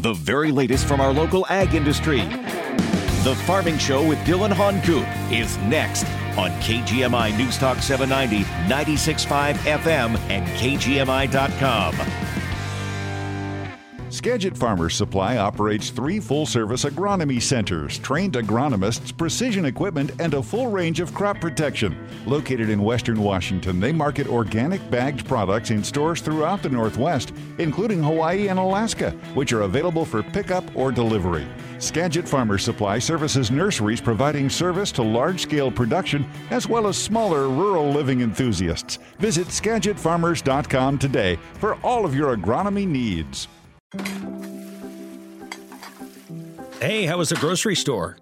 the very latest from our local ag industry. The Farming Show with Dylan Honcoop is next on KGMI News Talk 790, 96.5 FM, and KGMI.com. Skagit Farmers Supply operates three full service agronomy centers, trained agronomists, precision equipment, and a full range of crop protection. Located in western Washington, they market organic bagged products in stores throughout the Northwest, including Hawaii and Alaska, which are available for pickup or delivery. Skagit Farmers Supply services nurseries providing service to large scale production as well as smaller rural living enthusiasts. Visit SkagitFarmers.com today for all of your agronomy needs. Hey, how was the grocery store?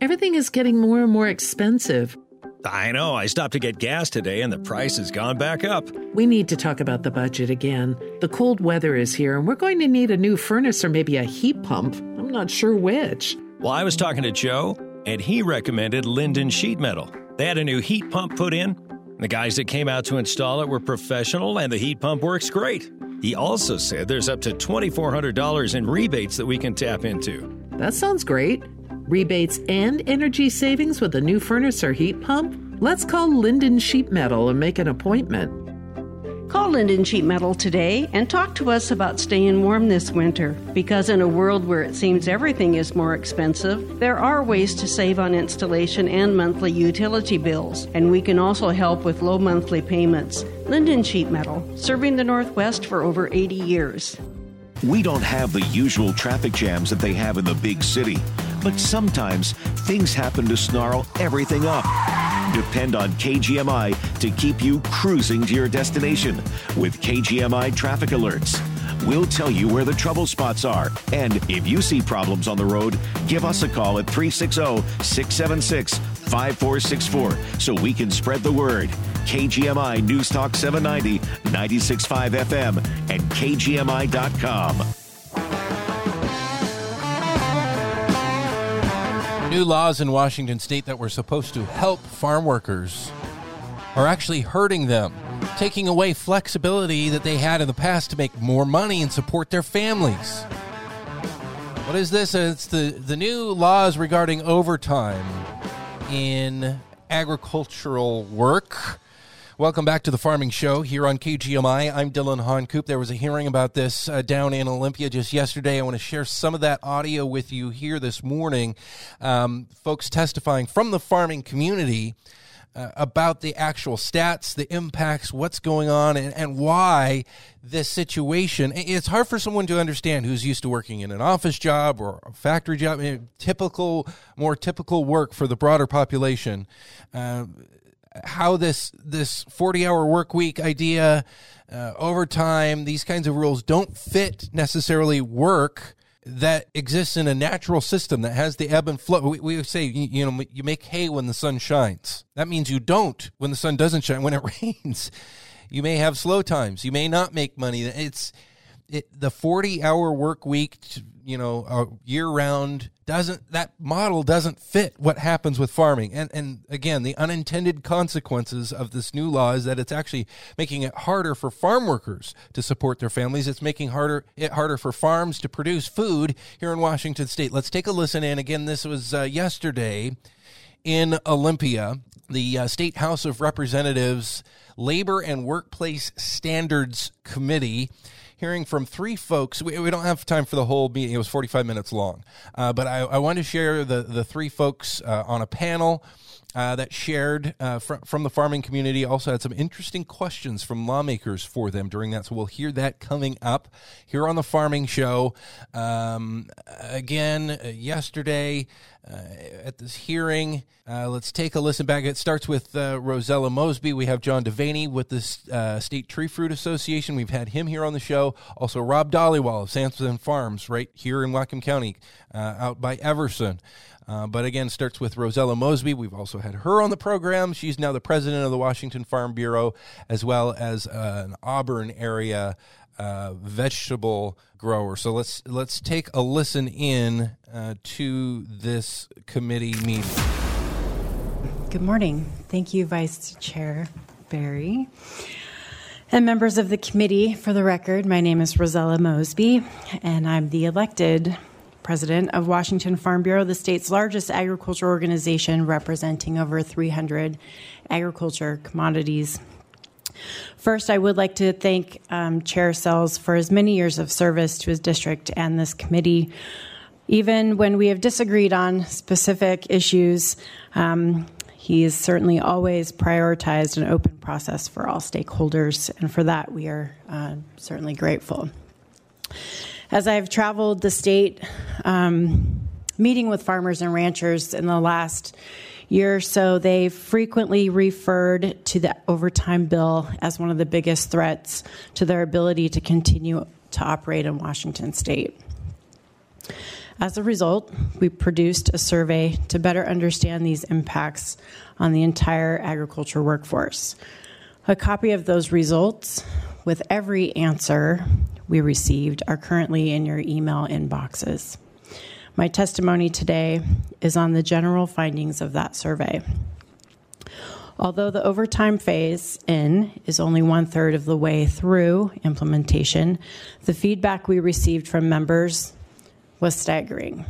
Everything is getting more and more expensive. I know. I stopped to get gas today and the price has gone back up. We need to talk about the budget again. The cold weather is here and we're going to need a new furnace or maybe a heat pump. I'm not sure which. Well, I was talking to Joe and he recommended Lynden Sheet Metal. They had a new heat pump put in. The guys that came out to install it were professional and the heat pump works great. He also said there's up to $2,400 in rebates that we can tap into. That sounds great. Rebates and energy savings with a new furnace or heat pump? Let's call Lynden Sheet Metal and make an appointment. Call Lynden Sheet Metal today and talk to us about staying warm this winter. Because in a world where it seems everything is more expensive, there are ways to save on installation and monthly utility bills, and we can also help with low monthly payments. Lynden Sheet Metal, serving the Northwest for over 80 years. We don't have the usual traffic jams that they have in the big city, but sometimes things happen to snarl everything up. Depend on KGMI to keep you cruising to your destination with KGMI traffic alerts. We'll tell you where the trouble spots are. And if you see problems on the road, give us a call at 360 676 5464 so we can spread the word. KGMI News Talk 790, 96.5 FM, and KGMI.com. New laws in Washington state that were supposed to help farm workers are actually hurting them, taking away flexibility that they had in the past to make more money and support their families. What is this? It's the, the new laws regarding overtime in agricultural work. Welcome back to the Farming Show here on KGMI. I'm Dylan Honcoop. There was a hearing about this uh, down in Olympia just yesterday. I want to share some of that audio with you here this morning. Um, folks testifying from the farming community uh, about the actual stats, the impacts, what's going on, and, and why this situation. It's hard for someone to understand who's used to working in an office job or a factory job, I mean, typical, more typical work for the broader population. Uh, how this this 40 hour work week idea uh, overtime these kinds of rules don't fit necessarily work that exists in a natural system that has the ebb and flow. We, we say you, you know you make hay when the sun shines. That means you don't when the sun doesn't shine. When it rains you may have slow times. You may not make money. It's it, the 40 hour work week you know, year round doesn't that model doesn't fit what happens with farming. And and again, the unintended consequences of this new law is that it's actually making it harder for farm workers to support their families. It's making harder it harder for farms to produce food here in Washington state. Let's take a listen and again this was uh, yesterday in Olympia, the uh, State House of Representatives Labor and Workplace Standards Committee hearing from three folks. We, we don't have time for the whole meeting; it was forty five minutes long. Uh, but I, I wanted to share the the three folks uh, on a panel. Uh, that shared uh, fr- from the farming community. Also had some interesting questions from lawmakers for them during that. So we'll hear that coming up here on the Farming Show. Um, again, uh, yesterday uh, at this hearing, uh, let's take a listen back. It starts with uh, Rosella Mosby. We have John Devaney with the State Tree Fruit Association. We've had him here on the show. Also, Rob Dhaliwal of Sampson Farms, right here in Whatcom County, out by Everson. Uh, but again, starts with Rosella Mosby. We've also had her on the program. She's now the president of the Washington Farm Bureau, as well as uh, an Auburn area uh, vegetable grower. So let's let's take a listen in uh, to this committee meeting. Good morning. Thank you, Vice Chair Berry. And members of the committee, for the record, my name is Rosella Mosby, and I'm the elected president of Washington Farm Bureau, the state's largest agriculture organization representing over 300 agriculture commodities. First, I would like to thank um, Chair Sells for his many years of service to his district and this committee. Even when we have disagreed on specific issues, um, he has certainly always prioritized an open process for all stakeholders, and for that we are uh, certainly grateful. As I've traveled the state um, meeting with farmers and ranchers in the last year or so, they frequently referred to the overtime bill as one of the biggest threats to their ability to continue to operate in Washington state. As a result, we produced a survey to better understand these impacts on the entire agriculture workforce. A copy of those results with every answer we received are currently in your email inboxes. My testimony today is on the general findings of that survey. Although the overtime phase in is only one third of the way through implementation, the feedback we received from members was staggering.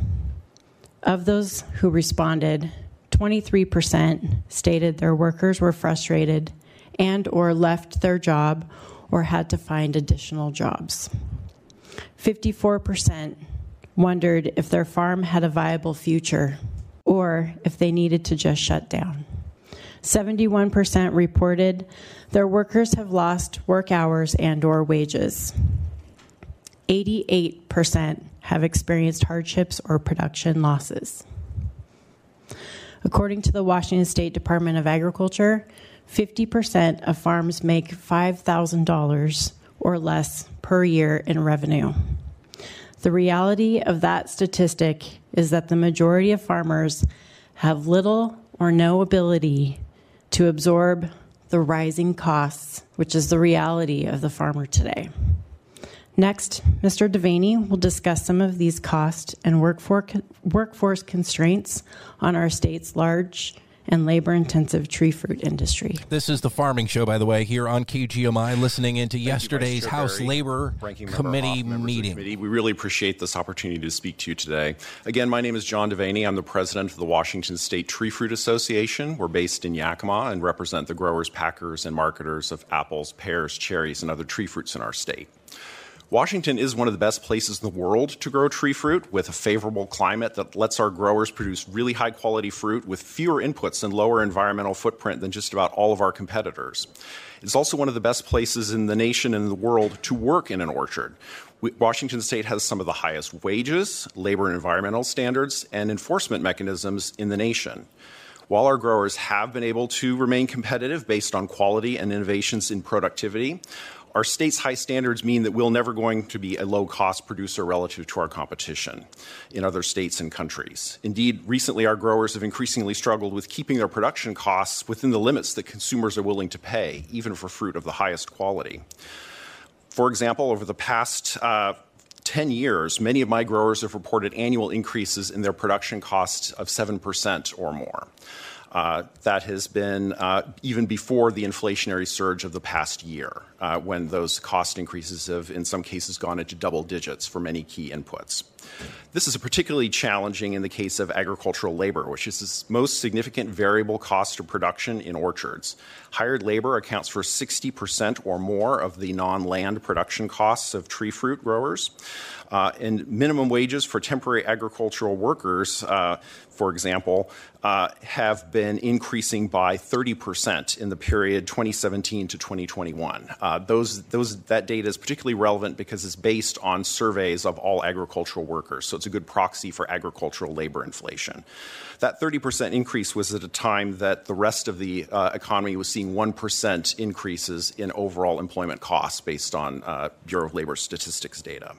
Of those who responded, 23% stated their workers were frustrated and or left their job or had to find additional jobs. 54% wondered if their farm had a viable future or if they needed to just shut down. 71% reported their workers have lost work hours and or wages. 88% have experienced hardships or production losses. According to the Washington State Department of Agriculture, 50% of farms make $5,000 or less per year in revenue. The reality of that statistic is that the majority of farmers have little or no ability to absorb the rising costs, which is the reality of the farmer today. Next, Mr. Devaney will discuss some of these cost and workforce constraints on our state's large and labor intensive tree fruit industry. This is the Farming Show, by the way, here on KGMI, listening into Thank yesterday's you, House Berry, Labor Committee meeting. Committee. We really appreciate this opportunity to speak to you today. Again, my name is John Devaney. I'm the president of the Washington State Tree Fruit Association. We're based in Yakima and represent the growers, packers, and marketers of apples, pears, cherries, and other tree fruits in our state. Washington is one of the best places in the world to grow tree fruit with a favorable climate that lets our growers produce really high quality fruit with fewer inputs and lower environmental footprint than just about all of our competitors. It's also one of the best places in the nation and the world to work in an orchard. Washington state has some of the highest wages, labor and environmental standards, and enforcement mechanisms in the nation. While our growers have been able to remain competitive based on quality and innovations in productivity, our state's high standards mean that we're never going to be a low cost producer relative to our competition in other states and countries. Indeed, recently our growers have increasingly struggled with keeping their production costs within the limits that consumers are willing to pay, even for fruit of the highest quality. For example, over the past uh, 10 years, many of my growers have reported annual increases in their production costs of 7% or more. Uh, that has been uh, even before the inflationary surge of the past year, when those cost increases have, in some cases, gone into double digits for many key inputs. This is particularly challenging in the case of agricultural labor, which is the most significant variable cost of production in orchards. Hired labor accounts for 60% or more of the non land production costs of tree fruit growers. Uh, and minimum wages for temporary agricultural workers, uh, for example, uh, have been increasing by 30% in the period 2017 to 2021. Uh, those, those, that data is particularly relevant because it's based on surveys of all agricultural workers, so it's a good proxy for agricultural labor inflation. That 30% increase was at a time that the rest of the uh, economy was seeing 1% increases in overall employment costs based on uh, Bureau of Labor Statistics data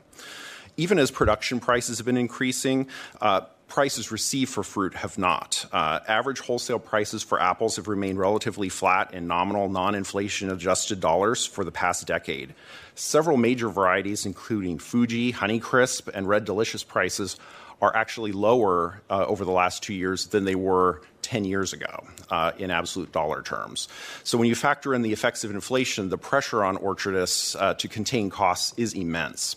even as production prices have been increasing, uh, prices received for fruit have not. Uh, average wholesale prices for apples have remained relatively flat in nominal, non inflation adjusted dollars for the past decade. Several major varieties, including Fuji, Honeycrisp, and Red Delicious prices, are actually lower uh, over the last two years than they were 10 years ago uh, in absolute dollar terms. So when you factor in the effects of inflation, the pressure on orchardists uh, to contain costs is immense.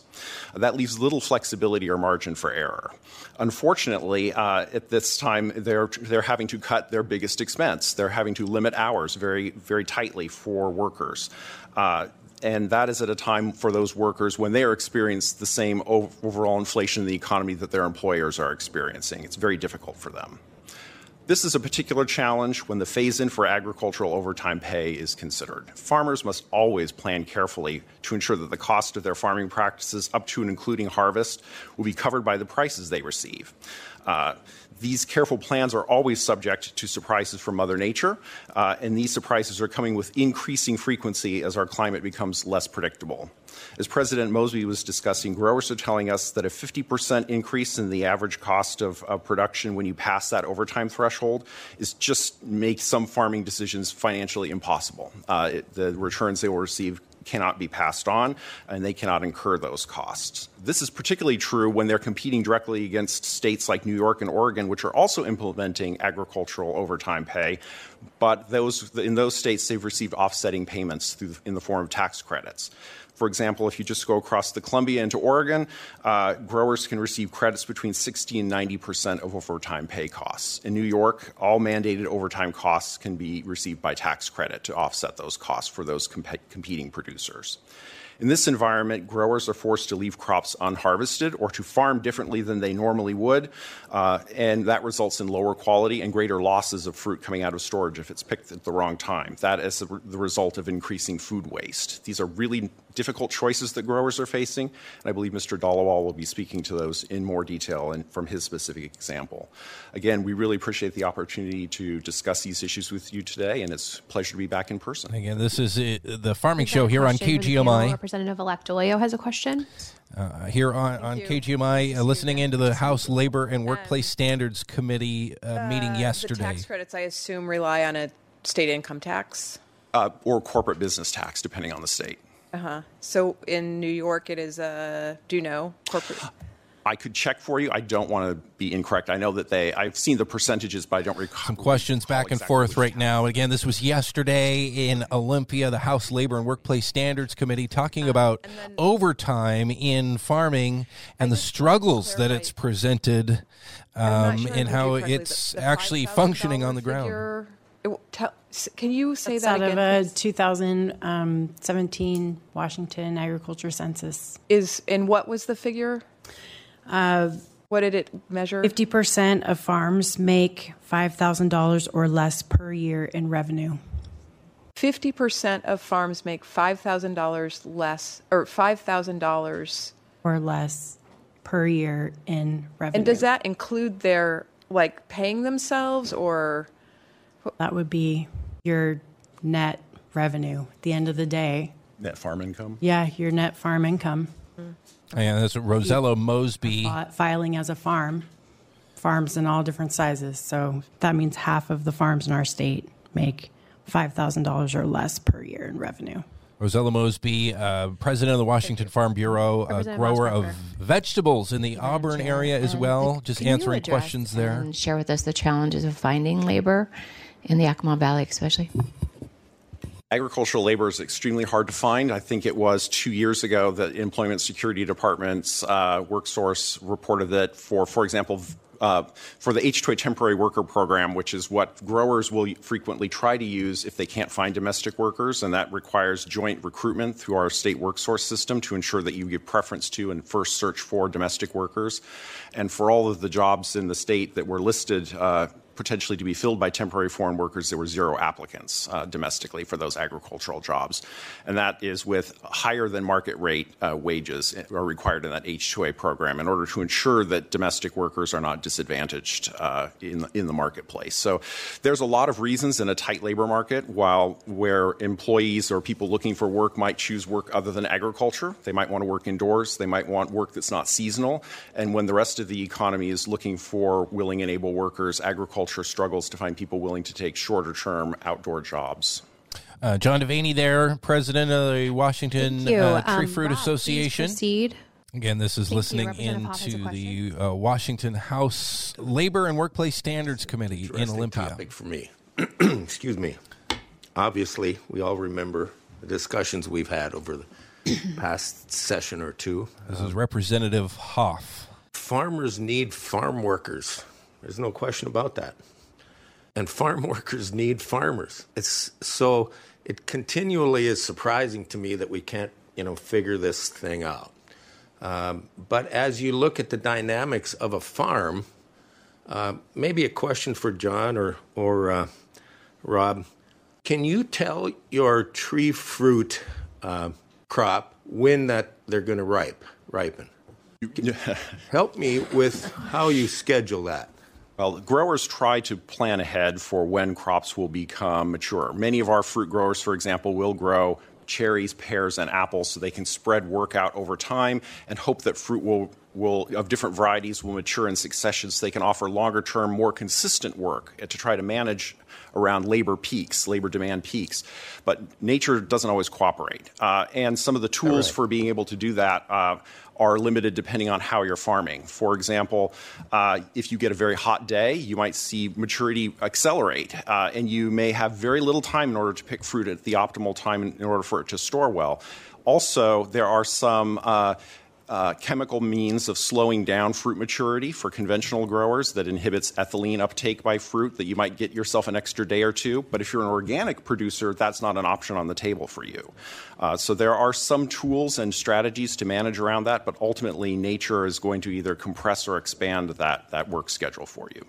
That leaves little flexibility or margin for error. Unfortunately, uh, at this time, they're, they're having to cut their biggest expense. They're having to limit hours very, very tightly for workers. Uh, and that is at a time for those workers when they are experiencing the same overall inflation in the economy that their employers are experiencing. It's very difficult for them. This is a particular challenge when the phase in for agricultural overtime pay is considered. Farmers must always plan carefully to ensure that the cost of their farming practices, up to and including harvest, will be covered by the prices they receive. Uh, these careful plans are always subject to surprises from Mother Nature, uh, and these surprises are coming with increasing frequency as our climate becomes less predictable. As President Mosby was discussing, growers are telling us that a 50% increase in the average cost of, of production when you pass that overtime threshold is just makes some farming decisions financially impossible. Uh, it, the returns they will receive cannot be passed on and they cannot incur those costs. This is particularly true when they're competing directly against states like New York and Oregon, which are also implementing agricultural overtime pay. But those, in those states, they've received offsetting payments through, in the form of tax credits. For example, if you just go across the Columbia into Oregon, uh, growers can receive credits between 60 and 90 percent of overtime pay costs. In New York, all mandated overtime costs can be received by tax credit to offset those costs for those comp- competing producers. In this environment, growers are forced to leave crops unharvested or to farm differently than they normally would, uh, and that results in lower quality and greater losses of fruit coming out of storage if it's picked at the wrong time. That is the result of increasing food waste. These are really difficult choices that growers are facing, and I believe Mr. Dhaliwal will be speaking to those in more detail and from his specific example. Again, we really appreciate the opportunity to discuss these issues with you today, and it's a pleasure to be back in person. Again, this is uh, the farming show here on KGMI. Representative-elect DeLeo has a question. Uh, here on, on KGMI, uh, listening into the House Labor and Workplace um, Standards Committee uh, meeting yesterday. The tax credits, I assume, rely on a state income tax? Uh, or corporate business tax, depending on the state. Uh huh. So in New York, it is a. Do you know corporate? I could check for you. I don't want to be incorrect. I know that they. I've seen the percentages, but I don't recall. Some questions back and exactly forth right now. Again, this was yesterday in Olympia, the House Labor and Workplace Standards Committee, talking uh, about then, overtime in farming and the struggles that it's presented, um, sure and how it's the, the actually functioning on the ground. It, tell, can you say That's that out again? of a 2017 um, Washington agriculture census. Is and what was the figure? Uh, what did it measure? 50% of farms make $5,000 or less per year in revenue. 50% of farms make $5,000 less or $5,000 or less per year in revenue. And does that include their like paying themselves or that would be your net revenue at the end of the day. Net farm income? Yeah, your net farm income. Mm-hmm. Yeah, that's Rosella Mosby. Filing as a farm, farms in all different sizes. So that means half of the farms in our state make $5,000 or less per year in revenue. Rosella Mosby, uh, president of the Washington Farm Bureau, a grower of vegetables in the Auburn area as well. Just answering questions there. And share with us the challenges of finding labor in the Yakima Valley, especially? Agricultural labor is extremely hard to find. I think it was two years ago that Employment Security Department's uh, WorkSource reported that for, for example, uh, for the H2A temporary worker program, which is what growers will frequently try to use if they can't find domestic workers, and that requires joint recruitment through our state WorkSource system to ensure that you give preference to and first search for domestic workers. And for all of the jobs in the state that were listed, uh, potentially to be filled by temporary foreign workers, there were zero applicants uh, domestically for those agricultural jobs. And that is with higher than market rate uh, wages are required in that H2A program in order to ensure that domestic workers are not disadvantaged uh, in, in the marketplace. So there's a lot of reasons in a tight labor market while where employees or people looking for work might choose work other than agriculture. They might want to work indoors. They might want work that's not seasonal. And when the rest of the economy is looking for willing and able workers, agriculture agriculture struggles to find people willing to take shorter term outdoor jobs. Uh, John Devaney there, president of the Washington uh, Tree um, Fruit Rob, Association. proceed. Again, this is Thank listening Representative Hoff has a into the uh, Washington House Labor and Workplace Standards Committee in Olympia. topic for me. Excuse me. Obviously, we all remember the discussions we've had over the past session or two. This is Representative Hoff. Farmers need farm workers. There's no question about that. And farm workers need farmers. It's so it continually is surprising to me that we can't, you know, figure this thing out. Um, but as you look at the dynamics of a farm, uh, maybe a question for John or or uh, Rob, can you tell your tree fruit uh, crop when that they're going to ripe ripen? Help me with how you schedule that. Well, growers try to plan ahead for when crops will become mature. Many of our fruit growers, for example, will grow cherries, pears, and apples so they can spread work out over time and hope that fruit will, will of different varieties will mature in succession so they can offer longer term, more consistent work to try to manage around labor peaks, labor demand peaks. But nature doesn't always cooperate. Uh, and some of the tools Right. for being able to do that uh, are limited depending on how you're farming. For example, uh, if you get a very hot day, you might see maturity accelerate, uh, and you may have very little time in order to pick fruit at the optimal time in, order for it to store well. Also, there are some uh, chemical means of slowing down fruit maturity for conventional growers that inhibits ethylene uptake by fruit that you might get yourself an extra day or two. But if you're an organic producer, that's not an option on the table for you. Uh, so there are some tools and strategies to manage around that, but ultimately nature is going to either compress or expand that, that work schedule for you.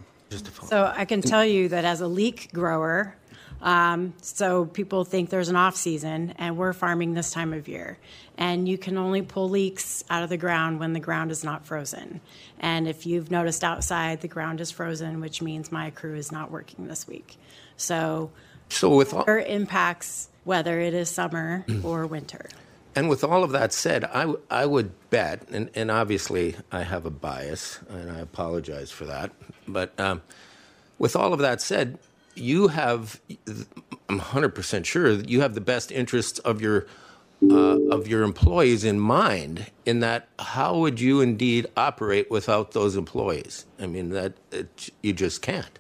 So I can tell you that as a leek grower, um, so people think there's an off season, and we're farming this time of year, and you can only pull leeks out of the ground when the ground is not frozen. And if you've noticed outside, the ground is frozen, which means my crew is not working this week. So, So with all, impacts whether it is summer or winter. And with all of that said, I, w- I would bet, and, and obviously I have a bias, and I apologize for that. But um, with all of that said, you have, I'm 100% sure you have the best interests of your uh, of your employees in mind. In that, how would you indeed operate without those employees? I mean, that it, you just can't.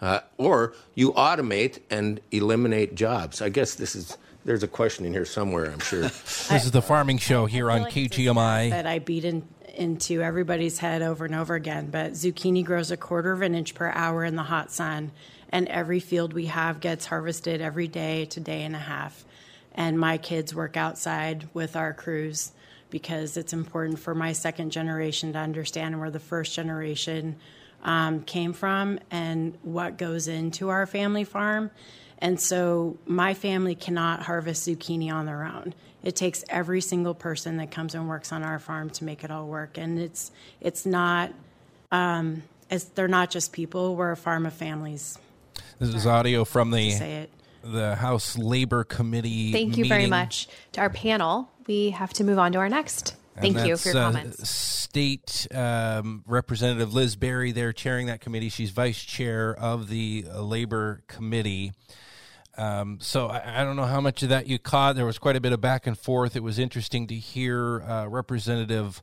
Uh, or you automate and eliminate jobs. I guess this is there's a question in here somewhere. I'm sure. This is the farming show here on KGMI. that I beat in, into everybody's head over and over again. But zucchini grows a quarter of an inch per hour in the hot sun, and every field we have gets harvested every day to day and a half. And my kids work outside with our crews because it's important for my second generation to understand where the first generation um, came from and what goes into our family farm. And so my family cannot harvest zucchini on their own. It takes every single person that comes and works on our farm to make it all work. And it's it's not um, it's, they're not just people. We're a farm of families. This is audio from the Say it. The House Labor Committee. Thank you very much to our panel. We have to move on to our next. And Thank you for your uh, comments. State um, Representative Liz Berry there chairing that committee. She's vice chair of the uh, Labor Committee. Um, so I, I don't know how much of that you caught. There was quite a bit of back and forth. It was interesting to hear uh, Representative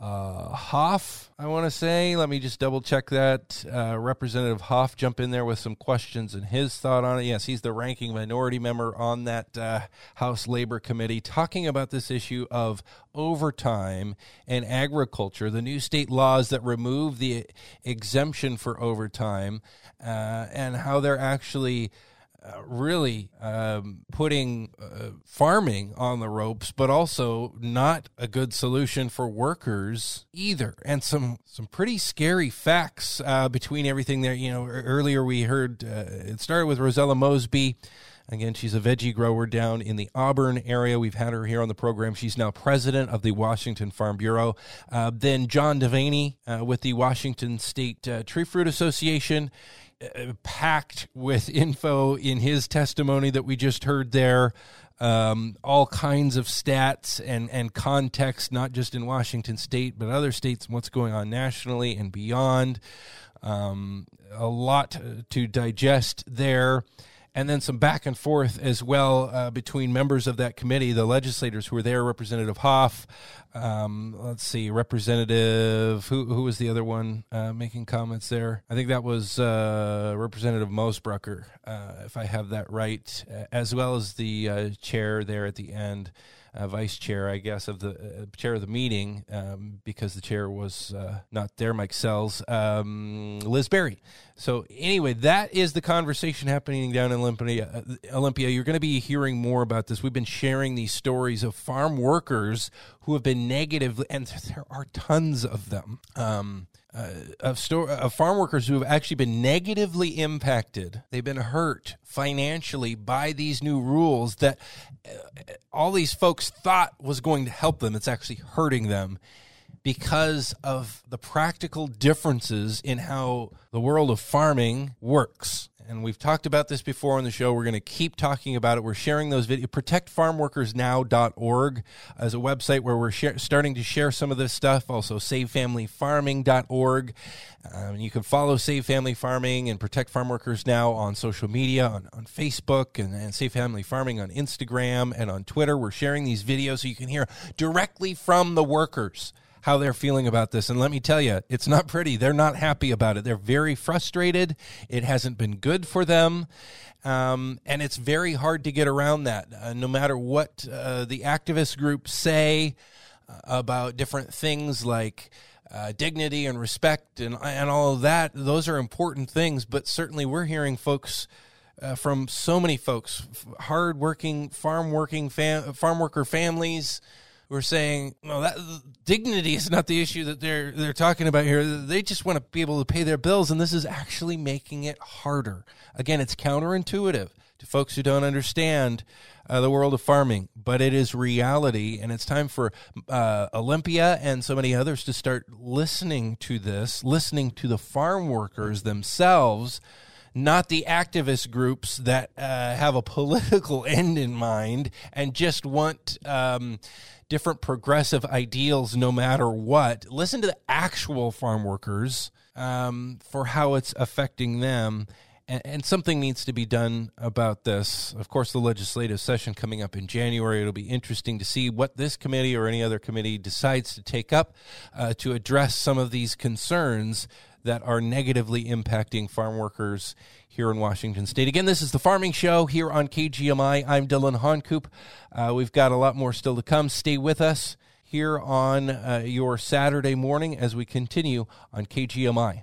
uh, Hoff, I want to say. Let me just double check that. Uh, Representative Hoff jump in there with some questions and his thought on it. Yes, he's the ranking minority member on that uh, House Labor Committee, talking about this issue of overtime and agriculture, the new state laws that remove the exemption for overtime, uh, and how they're actually uh, really um, putting uh, farming on the ropes, but also not a good solution for workers either. And some some pretty scary facts uh, between everything there. You know, earlier we heard uh, it started with Rosella Mosby. Again, she's a veggie grower down in the Auburn area. We've had her here on the program. She's now president of the Washington Farm Bureau. Uh, then John Devaney with the Washington State Tree Fruit Association packed with info in his testimony that we just heard there. Um, all kinds of stats and, and context, not just in Washington state, but other states and what's going on nationally and beyond. Um, a lot to digest there. And then some back and forth as well uh, between members of that committee, the legislators who were there, Representative Hoff. Um, let's see, Representative who who was the other one uh, making comments there? I think that was uh, Representative Mosbrucker, uh, if I have that right, as well as the uh, chair there at the end uh, vice chair, I guess, of the uh, chair of the meeting um, because the chair was uh, not there, Mike Sells, um, Liz Berry. So anyway, that is the conversation happening down in Olympia. Uh, Olympia, you're going to be hearing more about this. We've been sharing these stories of farm workers who have been negatively negative, and there are tons of them. Um, uh, of store of farm workers who have actually been negatively impacted. They've been hurt financially by these new rules that uh, all these folks thought was going to help them. It's actually hurting them because of the practical differences in how the world of farming works and we've talked about this before on the show. We're going to keep talking about it. We're sharing those videos. ProtectFarmWorkersNow.org as a website where we're share, starting to share some of this stuff. Also, SaveFamilyFarming.org. Um, you can follow Save Family Farming and Protect Farm Workers Now on social media, on, on Facebook, and, and Save Family Farming on Instagram and on Twitter. We're sharing these videos so you can hear directly from the workers how they're feeling about this. And let me tell you, it's not pretty. They're not happy about it. They're very frustrated. It hasn't been good for them. Um, and it's very hard to get around that. Uh, no matter what uh, the activist groups say uh, about different things like uh, dignity and respect and, and all of that, those are important things. But certainly we're hearing folks. Uh, from so many folks, hardworking farm working fam- farm worker families, who are saying, "No, that dignity is not the issue that they're they're talking about here. They just want to be able to pay their bills, and this is actually making it harder." Again, it's counterintuitive to folks who don't understand uh, the world of farming, but it is reality, and it's time for uh, Olympia and so many others to start listening to this, listening to the farm workers themselves not the activist groups that uh, have a political end in mind and just want um, different progressive ideals no matter what. Listen to the actual farm workers um, for how it's affecting them. And, and, something needs to be done about this. Of course, the legislative session coming up in January. It'll be interesting to see what this committee or any other committee decides to take up uh, to address some of these concerns that are negatively impacting farm workers here in Washington State. Again, this is the Farming Show here on KGMI. I'm Dylan Honcoop. Uh, we've got a lot more still to come. Stay with us here on uh, your Saturday morning as we continue on KGMI.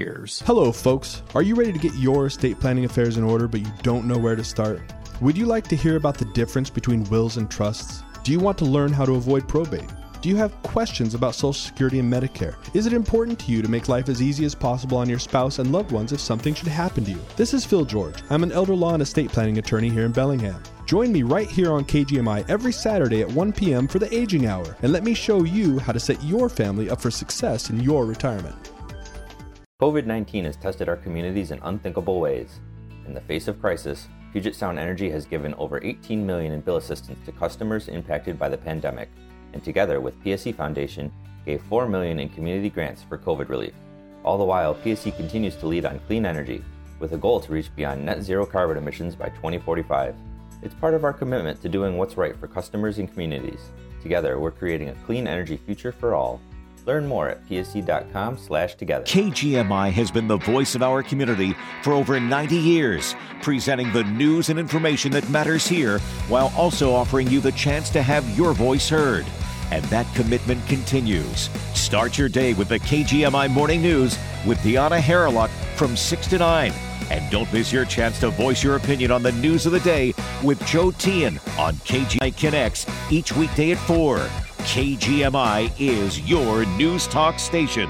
Hello, folks. Are you ready to get your estate planning affairs in order, but you don't know where to start? Would you like to hear about the difference between wills and trusts? Do you want to learn how to avoid probate? Do you have questions about Social Security and Medicare? Is it important to you to make life as easy as possible on your spouse and loved ones if something should happen to you? This is Phil George. I'm an elder law and estate planning attorney here in Bellingham. Join me right here on KGMI every Saturday at 1 p.m. for the Aging Hour, and let me show you how to set your family up for success in your retirement. COVID 19 has tested our communities in unthinkable ways. In the face of crisis, Puget Sound Energy has given over 18 million in bill assistance to customers impacted by the pandemic, and together with PSE Foundation, gave 4 million in community grants for COVID relief. All the while, PSE continues to lead on clean energy, with a goal to reach beyond net zero carbon emissions by 2045. It's part of our commitment to doing what's right for customers and communities. Together, we're creating a clean energy future for all Learn more at pse.com slash together. KGMI has been the voice of our community for over 90 years, presenting the news and information that matters here while also offering you the chance to have your voice heard. And that commitment continues. Start your day with the KGMI Morning News with Deanna Haralock from 6 to 9. And don't miss your chance to voice your opinion on the news of the day with Joe Tian on KGMI Connects each weekday at 4. KGMI is your news talk station.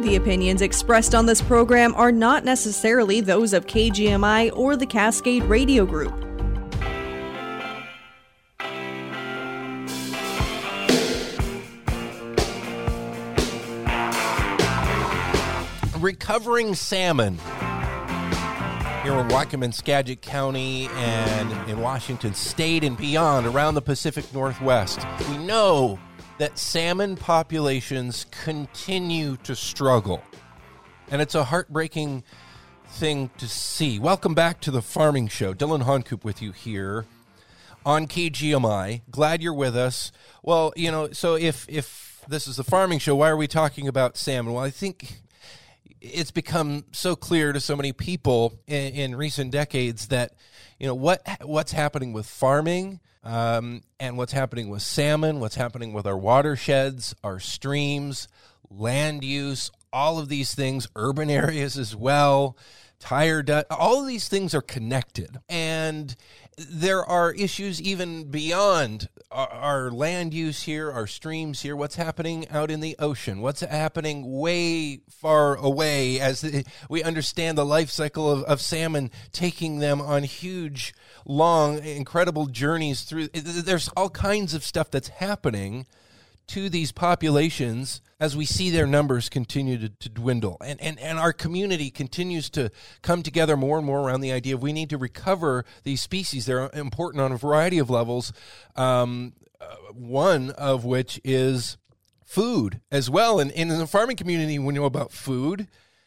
The opinions expressed on this program are not necessarily those of KGMI or the Cascade Radio Group. Recovering salmon here in Whatcom Skagit County and in Washington State and beyond around the Pacific Northwest. We know that salmon populations continue to struggle. And it's a heartbreaking thing to see. Welcome back to the Farming Show. Dylan Honcoop with you here on KGMI. Glad you're with us. Well, you know, so if if this is the Farming Show, why are we talking about salmon? Well, I think it's become so clear to so many people in, in recent decades that you know what what's happening with farming um, and what's happening with salmon, what's happening with our watersheds, our streams, land use, all of these things, urban areas as well, tire dust, uh, all of these things are connected. And there are issues even beyond our, our, land use here, our streams here, what's happening out in the ocean, what's happening way far away as the, we understand the life cycle of, of salmon, taking them on huge, long, incredible journeys through. There's all kinds of stuff that's happening to these populations as we see their numbers continue to, to, dwindle and, and, and our community continues to come together more and more around the idea of we need to recover these species. They're important on a variety of levels, um, uh, one of which is food as well. And, and in the farming community, we know about food.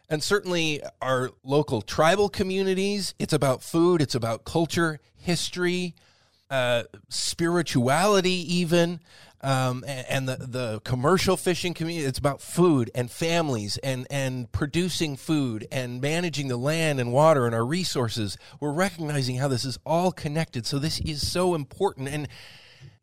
And certainly our local tribal communities, it's about food, it's about culture, history, uh, spirituality, even um, and, and, the, the commercial fishing community. It's about food and families and, and producing food and managing the land and water and our resources. We're recognizing how this is all connected. So this is so important. And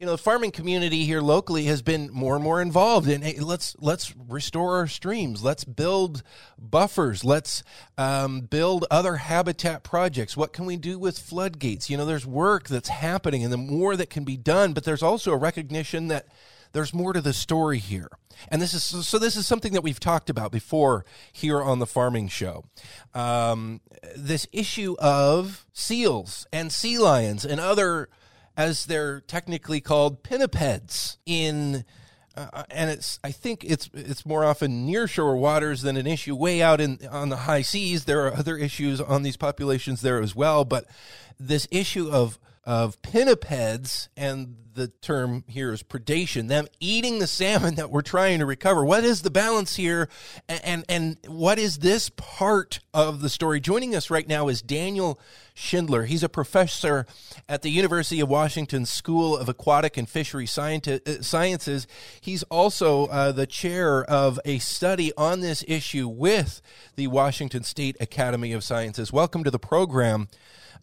you know, the farming community here locally has been more and more involved in hey, let's let's restore our streams, let's build buffers, let's um, build other habitat projects. What can we do with floodgates? You know, there's work that's happening, and the more that can be done, but there's also a recognition that there's more to the story here. And this is so. This is something that we've talked about before here on the Farming Show. Um, this issue of seals and sea lions and other as they're technically called pinnipeds in uh, and it's I think it's it's more often nearshore waters than an issue way out in on the high seas. There are other issues on these populations there as well, but this issue of of pinnipeds and the term here is predation them eating the salmon that we're trying to recover. What is the balance here? And, and and, what is this part of the story? Joining us right now is daniel schindler. He's a professor at the university of washington school of aquatic and fishery uh, sciences. He's also uh, the chair of a study on this issue with the washington state academy of sciences. Welcome to the program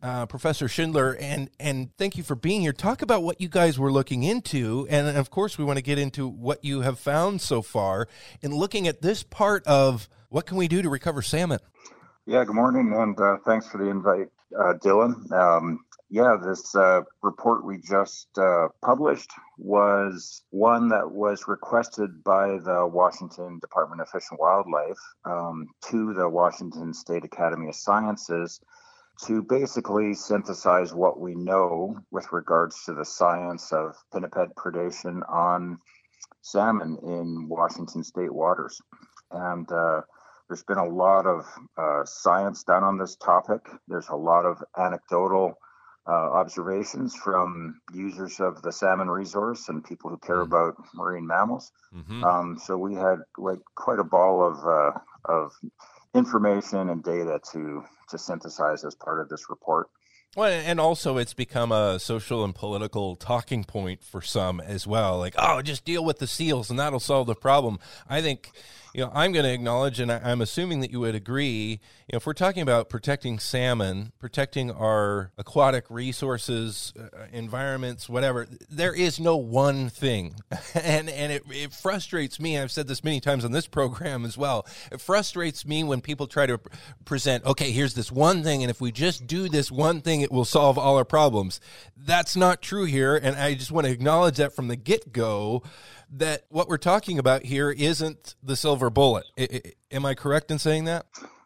uh, Professor Schindler, and and thank you for being here. Talk about what you guys were looking into, and of course, we want to get into what you have found so far in looking at this part of what can we do to recover salmon. Yeah, good morning, and uh, thanks for the invite, uh, Dylan. Um, yeah, this uh, report we just uh, published was one that was requested by the Washington Department of Fish and Wildlife um, to the Washington State Academy of Sciences to basically synthesize what we know with regards to the science of pinniped predation on salmon in Washington state waters. And uh, there's been a lot of uh, science done on this topic. There's a lot of anecdotal uh, observations from users of the salmon resource and people who care mm-hmm. about marine mammals. Mm-hmm. Um, so we had like quite a ball of uh, of information and data to to synthesize as part of this report. Well, and also it's become a social and political talking point for some as well. Like, oh, just deal with the seals and that'll solve the problem. I think you know, I'm going to acknowledge, and I, am assuming that you would agree, you know, if we're talking about protecting salmon, protecting our aquatic resources, uh, environments, whatever, there is no one thing. and and it, it frustrates me. I've said this many times on this program as well. It frustrates me when people try to present, okay, here's this one thing, and if we just do this one thing, it will solve all our problems. That's not true here. And I just want to acknowledge that from the get go that what we're talking about here isn't the silver bullet. I, I, am I correct in saying that?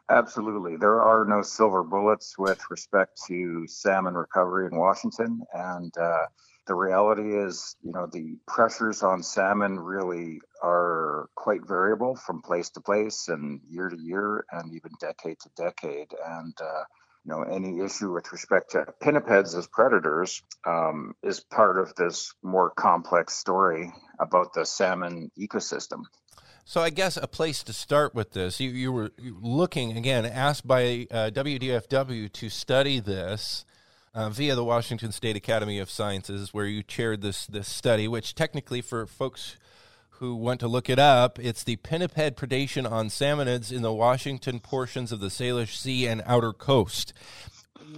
Absolutely. There are no silver bullets with respect to salmon recovery in Washington. And uh, the reality is, you know, the pressures on salmon really are quite variable from place to place and year to year and even decade to decade. And uh, you know, any issue with respect to pinnipeds as predators um, is part of this more complex story about the salmon ecosystem. So I guess a place to start with this, you, you were looking again, asked by uh, WDFW to study this. Uh, via the Washington State Academy of Sciences, where you chaired this this study, which technically for folks who want to look it up, it's the pinniped predation on salmonids in the Washington portions of the Salish Sea and outer coast.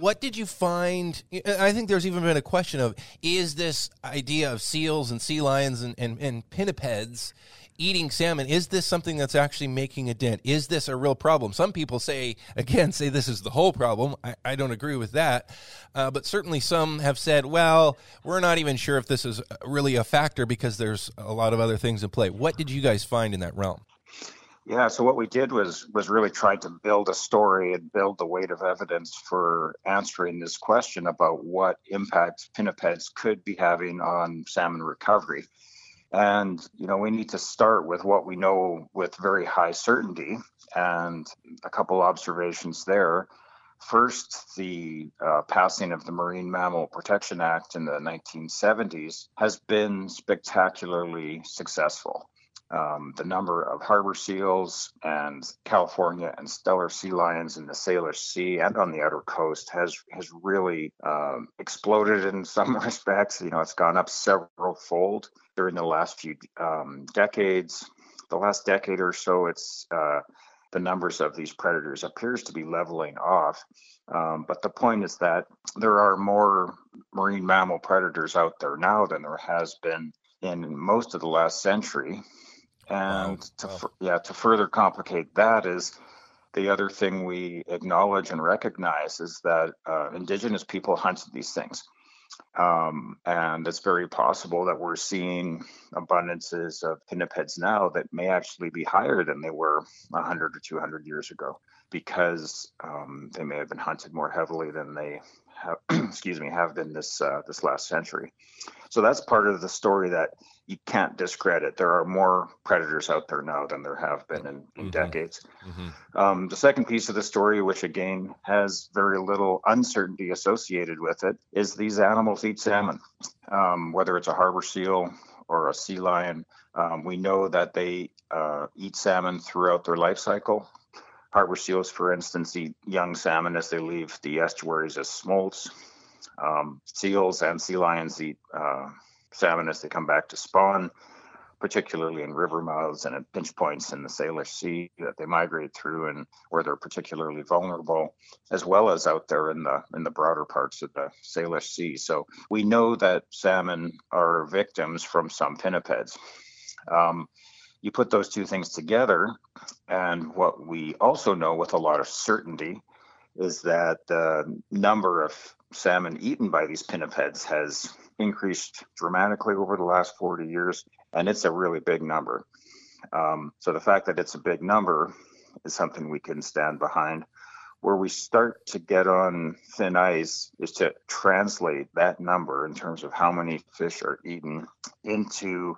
What did you find? I think there's even been a question of is this idea of seals and sea lions and, and, and pinnipeds eating salmon is this something that's actually making a dent? Is this a real problem? Some people say again say this is the whole problem. I, I don't agree with that. Uh, but certainly some have said well we're not even sure if this is really a factor because there's a lot of other things in play. What did you guys find in that realm? Yeah, so what we did was was really try to build a story and build the weight of evidence for answering this question about what impact pinnipeds could be having on salmon recovery. And, you know, we need to start with what we know with very high certainty and a couple observations there. First, the uh, passing of the Marine Mammal Protection Act in the 1970s has been spectacularly successful. Um, the number of harbor seals and California and Steller sea lions in the Salish Sea and on the outer coast has has really um, exploded in some respects. You know, it's gone up several fold during the last few um, decades. The last decade or so, it's uh, the numbers of these predators appears to be leveling off. Um, but the point is that there are more marine mammal predators out there now than there has been in most of the last century. And wow. to wow. yeah, to further complicate that is the other thing we acknowledge and recognize is that uh, indigenous people hunted these things. Um, and it's very possible that we're seeing abundances of pinnipeds now that may actually be higher than they were 100 or 200 years ago because um, they may have been hunted more heavily than they have, excuse me, have been this uh, this last century. So that's part of the story that you can't discredit. There are more predators out there now than there have been in, in mm-hmm. decades. Mm-hmm. Um, the second piece of the story, which again has very little uncertainty associated with it, is these animals eat salmon, um, whether it's a harbor seal or a sea lion. Um, we know that they uh, eat salmon throughout their life cycle. Harbor seals, for instance, eat young salmon as they leave the estuaries as smolts. Um, seals and sea lions eat uh, salmon as they come back to spawn, particularly in river mouths and at pinch points in the Salish Sea that they migrate through and where they're particularly vulnerable, as well as out there in the in the broader parts of the Salish Sea. So we know that salmon are victims from some pinnipeds. Um, you put those two things together, and what we also know with a lot of certainty is that the number of salmon eaten by these pinnipeds has increased dramatically over the last 40 years, and it's a really big number. Um, so the fact that it's a big number is something we can stand behind. Where we start to get on thin ice is to translate that number in terms of how many fish are eaten into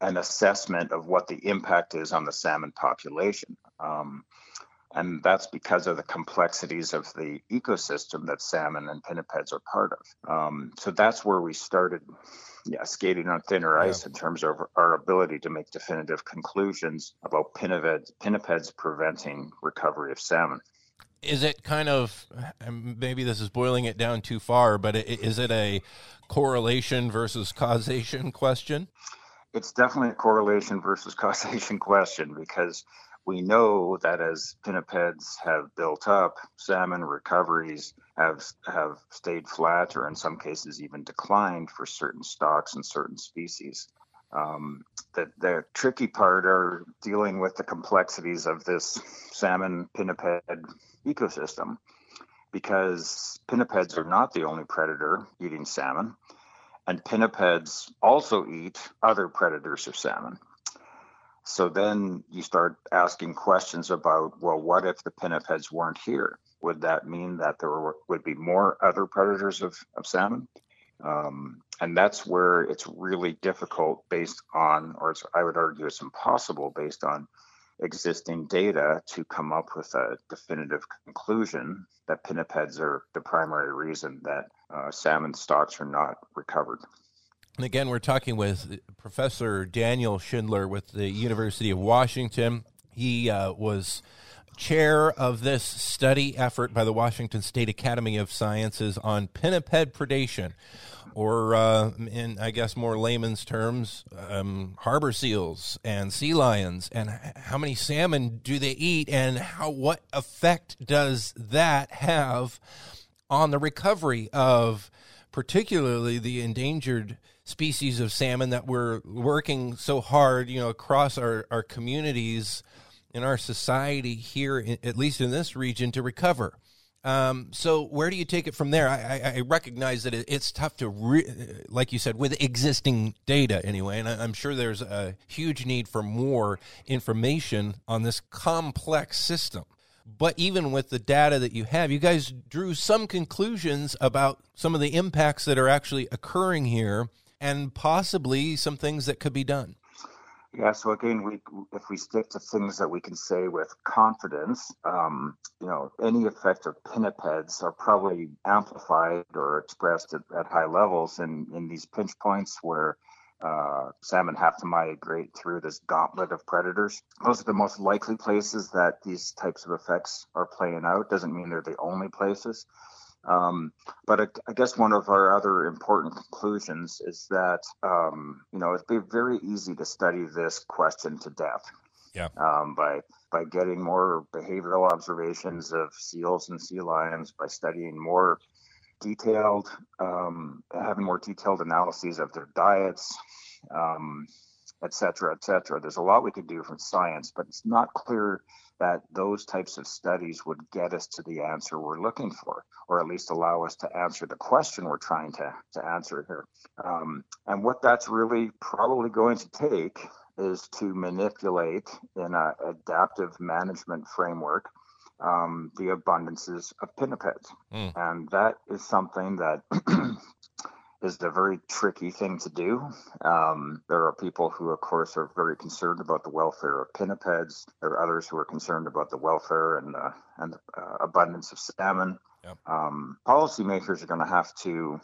an assessment of what the impact is on the salmon population. Um, and that's because of the complexities of the ecosystem that salmon and pinnipeds are part of. Um, so that's where we started, yeah, skating on thinner ice yeah. in terms of our ability to make definitive conclusions about pinnipeds, pinnipeds preventing recovery of salmon. Is it kind of maybe this is boiling it down too far, but is it a correlation versus causation question? It's definitely a correlation versus causation question because we know that as pinnipeds have built up, salmon recoveries have have stayed flat or in some cases even declined for certain stocks and certain species. Um, the, the tricky part are dealing with the complexities of this salmon pinniped ecosystem because pinnipeds are not the only predator eating salmon, and pinnipeds also eat other predators of salmon. So then you start asking questions about, well, what if the pinnipeds weren't here? Would that mean that there were, would be more other predators of, of salmon? Um, and that's where it's really difficult based on, or I would argue it's impossible based on existing data to come up with a definitive conclusion that pinnipeds are the primary reason that uh, salmon stocks are not recovered. And again, we're talking with Professor Daniel Schindler with the University of Washington. He uh, was chair of this study effort by the Washington State Academy of Sciences on pinniped predation, or uh, in, I guess, more layman's terms, um, harbor seals and sea lions, and how many salmon do they eat, and how what effect does that have on the recovery of particularly the endangered species of salmon that we're working so hard, you know, across our, our communities in our society here, in, at least in this region, to recover. Um, so where do you take it from there? I, I recognize that it's tough to, re- like you said, with existing data anyway, and I'm sure there's a huge need for more information on this complex system. But even with the data that you have, you guys drew some conclusions about some of the impacts that are actually occurring here and possibly some things that could be done. Yeah, so again, we if we stick to things that we can say with confidence, um, you know, any effect of pinnipeds are probably amplified or expressed at, at high levels in, in these pinch points where uh, salmon have to migrate through this gauntlet of predators. Those are the most likely places that these types of effects are playing out. Doesn't mean they're the only places. Um, but I, I, guess one of our other important conclusions is that um, you know it'd be very easy to study this question to death. Yeah. Um, by by getting more behavioral observations of seals and sea lions, by studying more detailed, um, having more detailed analyses of their diets, um, et cetera, et cetera. There's a lot we could do from science, but it's not clear that those types of studies would get us to the answer we're looking for, or at least allow us to answer the question we're trying to, to answer here. Um, and what that's really probably going to take is to manipulate in an adaptive management framework um, the abundances of pinnipeds. Mm. And that is something that is a very tricky thing to do. Um, there are people who, of course, are very concerned about the welfare of pinnipeds. There are others who are concerned about the welfare and uh, and uh, abundance of salmon. Yep. Um, policymakers are going to have to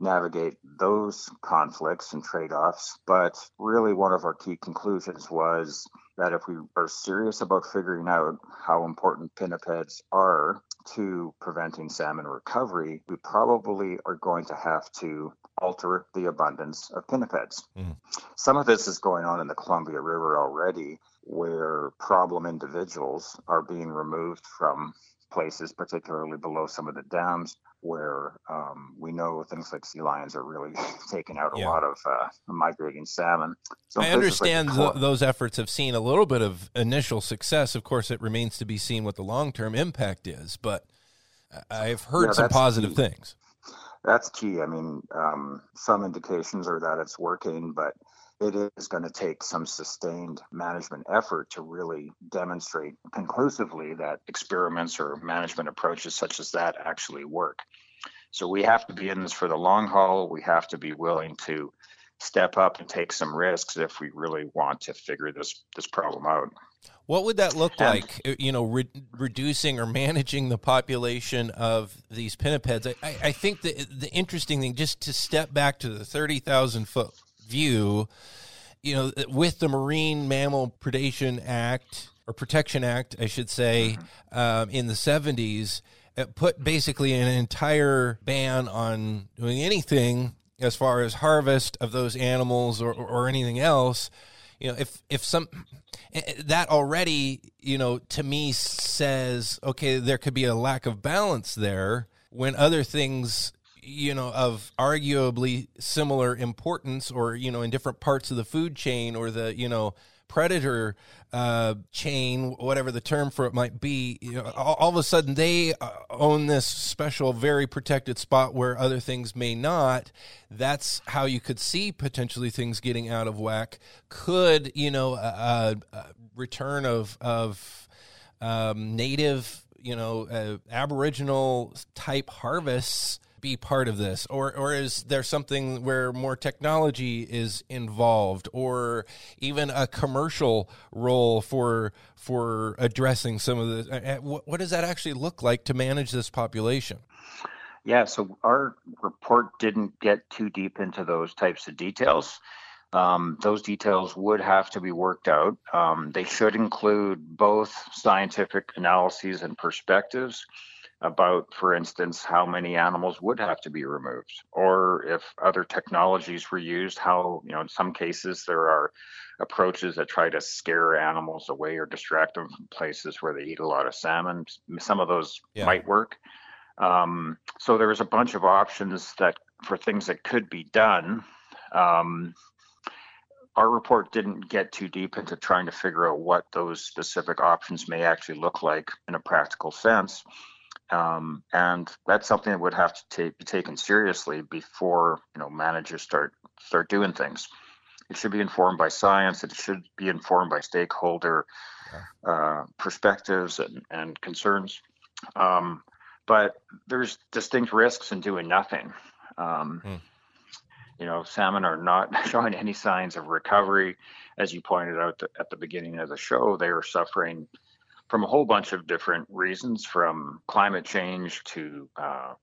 navigate those conflicts and trade-offs. But really, one of our key conclusions was that if we are serious about figuring out how important pinnipeds are to preventing salmon recovery, we probably are going to have to alter the abundance of pinnipeds. Mm. Some of this is going on in the Columbia River already, where problem individuals are being removed from places, particularly below some of the dams, where um, we know things like sea lions are really taking out a yeah. lot of uh, migrating salmon. Some I understand like th- those efforts have seen a little bit of initial success. Of course, it remains to be seen what the long term impact is, but I've heard yeah, some positive key. things. That's key. I mean, um, some indications are that it's working, but it is going to take some sustained management effort to really demonstrate conclusively that experiments or management approaches such as that actually work. So we have to be in this for the long haul. We have to be willing to step up and take some risks if we really want to figure this this problem out. What would that look and, like? You know, re- reducing or managing the population of these pinnipeds. I, I think the the interesting thing, just to step back to the thirty thousand foot view, you know, with the Marine Mammal Predation Act or Protection Act, I should say, mm-hmm. um, in the seventies, it put basically an entire ban on doing anything as far as harvest of those animals or, or, or anything else you know if if some eh, eh, that already you know to me says okay there could be a lack of balance there when other things you know of arguably similar importance or you know in different parts of the food chain or the you know predator uh, chain, whatever the term for it might be, you know, all, all, of a sudden they uh, own this special, very protected spot where other things may not. That's how you could see potentially things getting out of whack. Could you know a, a return of of um, native, you know, uh, Aboriginal type harvests? Be part of this? Or or is there something where more technology is involved or even a commercial role for for addressing some of the uh, uh, what, what does that actually look like to manage this population? Yeah so our report didn't get too deep into those types of details. Um, those details would have to be worked out. Um, they should include both scientific analyses and perspectives about, for instance, how many animals would have to be removed, or if other technologies were used, how, you know, in some cases there are approaches that try to scare animals away or distract them from places where they eat a lot of salmon. Some of those yeah. might work. Um, so there's a bunch of options that for things that could be done. Um, our report didn't get too deep into trying to figure out what those specific options may actually look like in a practical sense. Um, and that's something that would have to take, be taken seriously before you know managers start start doing things. It should be informed by science. It should be informed by stakeholder uh, perspectives and, and concerns. Um, but there's distinct risks in doing nothing. Um, hmm. You know, salmon are not showing any signs of recovery. As you pointed out at the beginning of the show, they are suffering from a whole bunch of different reasons, from climate change to uh,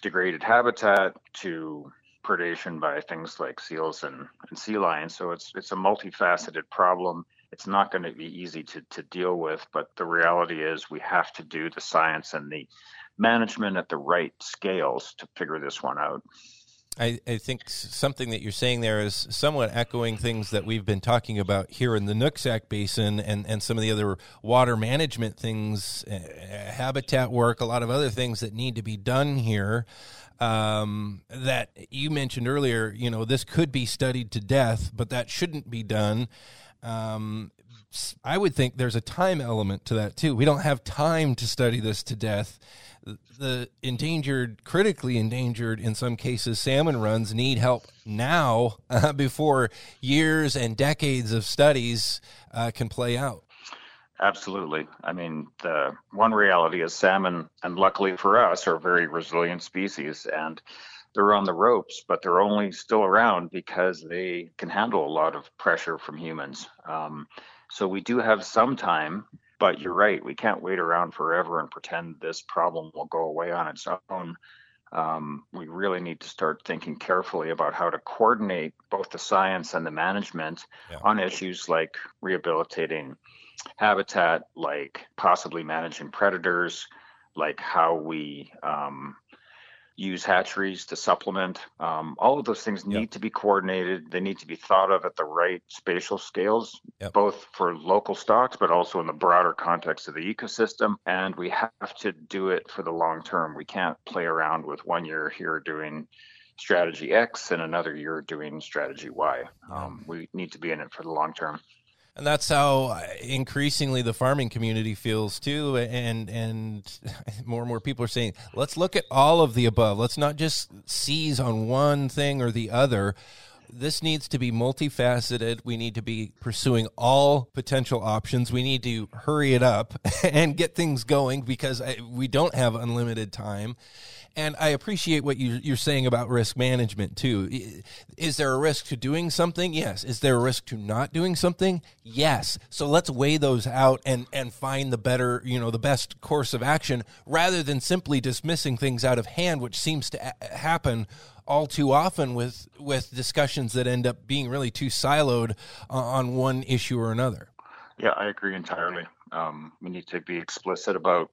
degraded habitat to predation by things like seals and, and sea lions. So it's it's a multifaceted problem. It's not going to be easy to, to deal with, but the reality is we have to do the science and the management at the right scales to figure this one out. I, I think something that you're saying there is somewhat echoing things that we've been talking about here in the Nooksack Basin and, and some of the other water management things, uh, habitat work, a lot of other things that need to be done here. Um, that you mentioned earlier, you know, this could be studied to death, but that shouldn't be done. Um, I would think there's a time element to that too. We don't have time to study this to death the endangered, critically endangered, in some cases, salmon runs need help now uh, before years and decades of studies uh, can play out. Absolutely. I mean, the one reality is salmon, and luckily for us, are very resilient species, and they're on the ropes, but they're only still around because they can handle a lot of pressure from humans. Um, so we do have some time but you're right, we can't wait around forever and pretend this problem will go away on its own. Um, we really need to start thinking carefully about how to coordinate both the science and the management yeah. on issues like rehabilitating habitat, like possibly managing predators, like how we um, use hatcheries to supplement. Um, all of those things need yep. to be coordinated. They need to be thought of at the right spatial scales, yep. both for local stocks, but also in the broader context of the ecosystem. And we have to do it for the long term. We can't play around with one year here doing strategy X and another year doing strategy Y. Um, we need to be in it for the long term and that's how uh, increasingly the farming community feels too and and more and more people are saying let's look at all of the above. Let's not just seize on one thing or the other this needs to be multifaceted. We need to be pursuing all potential options. We need to hurry it up and get things going because we don't have unlimited time. And I appreciate what you, are saying about risk management too. Is there a risk to doing something? Yes. Is there a risk to not doing something? Yes. So let's weigh those out and, and find the better, you know, the best course of action rather than simply dismissing things out of hand, which seems to happen all too often with with discussions that end up being really too siloed on one issue or another. Yeah, I agree entirely. Um, we need to be explicit about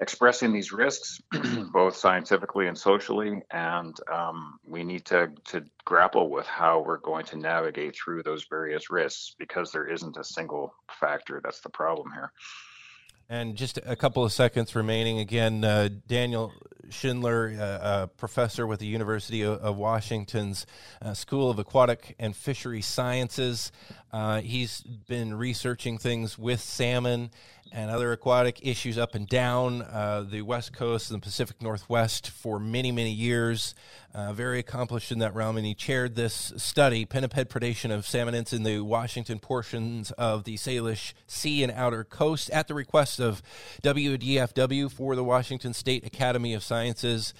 expressing these risks, both scientifically and socially, and um, we need to to grapple with how we're going to navigate through those various risks because there isn't a single factor that's the problem here. And just a couple of seconds remaining. Again, uh, Daniel Schindler, uh, a professor with the University of, Washington's uh, School of Aquatic and Fishery Sciences. Uh, he's been researching things with salmon and other aquatic issues up and down uh, the West Coast and the Pacific Northwest for many, many years. Uh, very accomplished in that realm, and he chaired this study, pinniped predation of salmonids in the Washington portions of the Salish Sea and Outer Coast at the request of WDFW for the Washington State Academy of Sciences.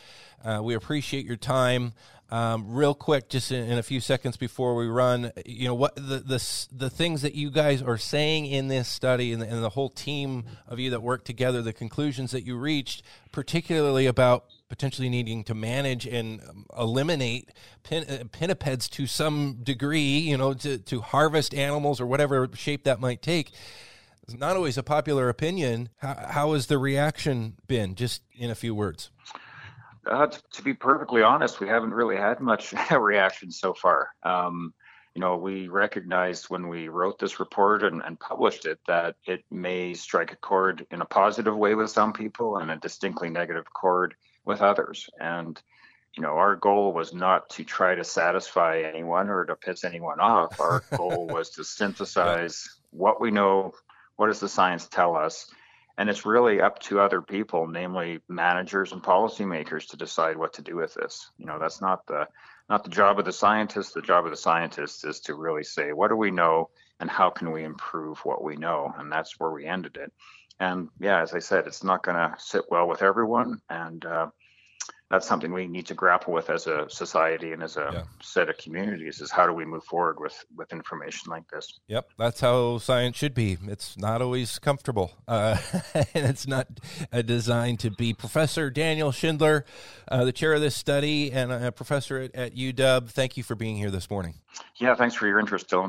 Uh, we appreciate your time. Um, real quick, just in, in, a few seconds before we run, you know what the the the things that you guys are saying in this study and the, and the whole team of you that work together, the conclusions that you reached, particularly about potentially needing to manage and um, eliminate pin, uh, pinnipeds to some degree, you know, to, to harvest animals or whatever shape that might take. It's not always a popular opinion. How, how has the reaction been? Just in a few words. Uh, to, to, be perfectly honest, we haven't really had much reaction so far. Um, you know, we recognized when we wrote this report and, and, published it that it may strike a chord in a positive way with some people and a distinctly negative chord with others. And, you know, our goal was not to try to satisfy anyone or to piss anyone off. Our goal was to synthesize what we know, what does the science tell us, and it's really up to other people namely managers and policymakers to decide what to do with this. You know that's not the not the job of the scientists. The job of the scientists is to really say what do we know and how can we improve what we know? And that's where we ended it. And yeah as i said it's not going to sit well with everyone. And uh, that's something we need to grapple with as a society and as a yeah. set of communities is how do we move forward with with information like this? Yep that's how science should be. It's not always comfortable. Uh, and it's not designed to be. Professor daniel schindler uh, the chair of this study and a professor at, at uw thank you for being here this morning. Yeah thanks for your interest dylan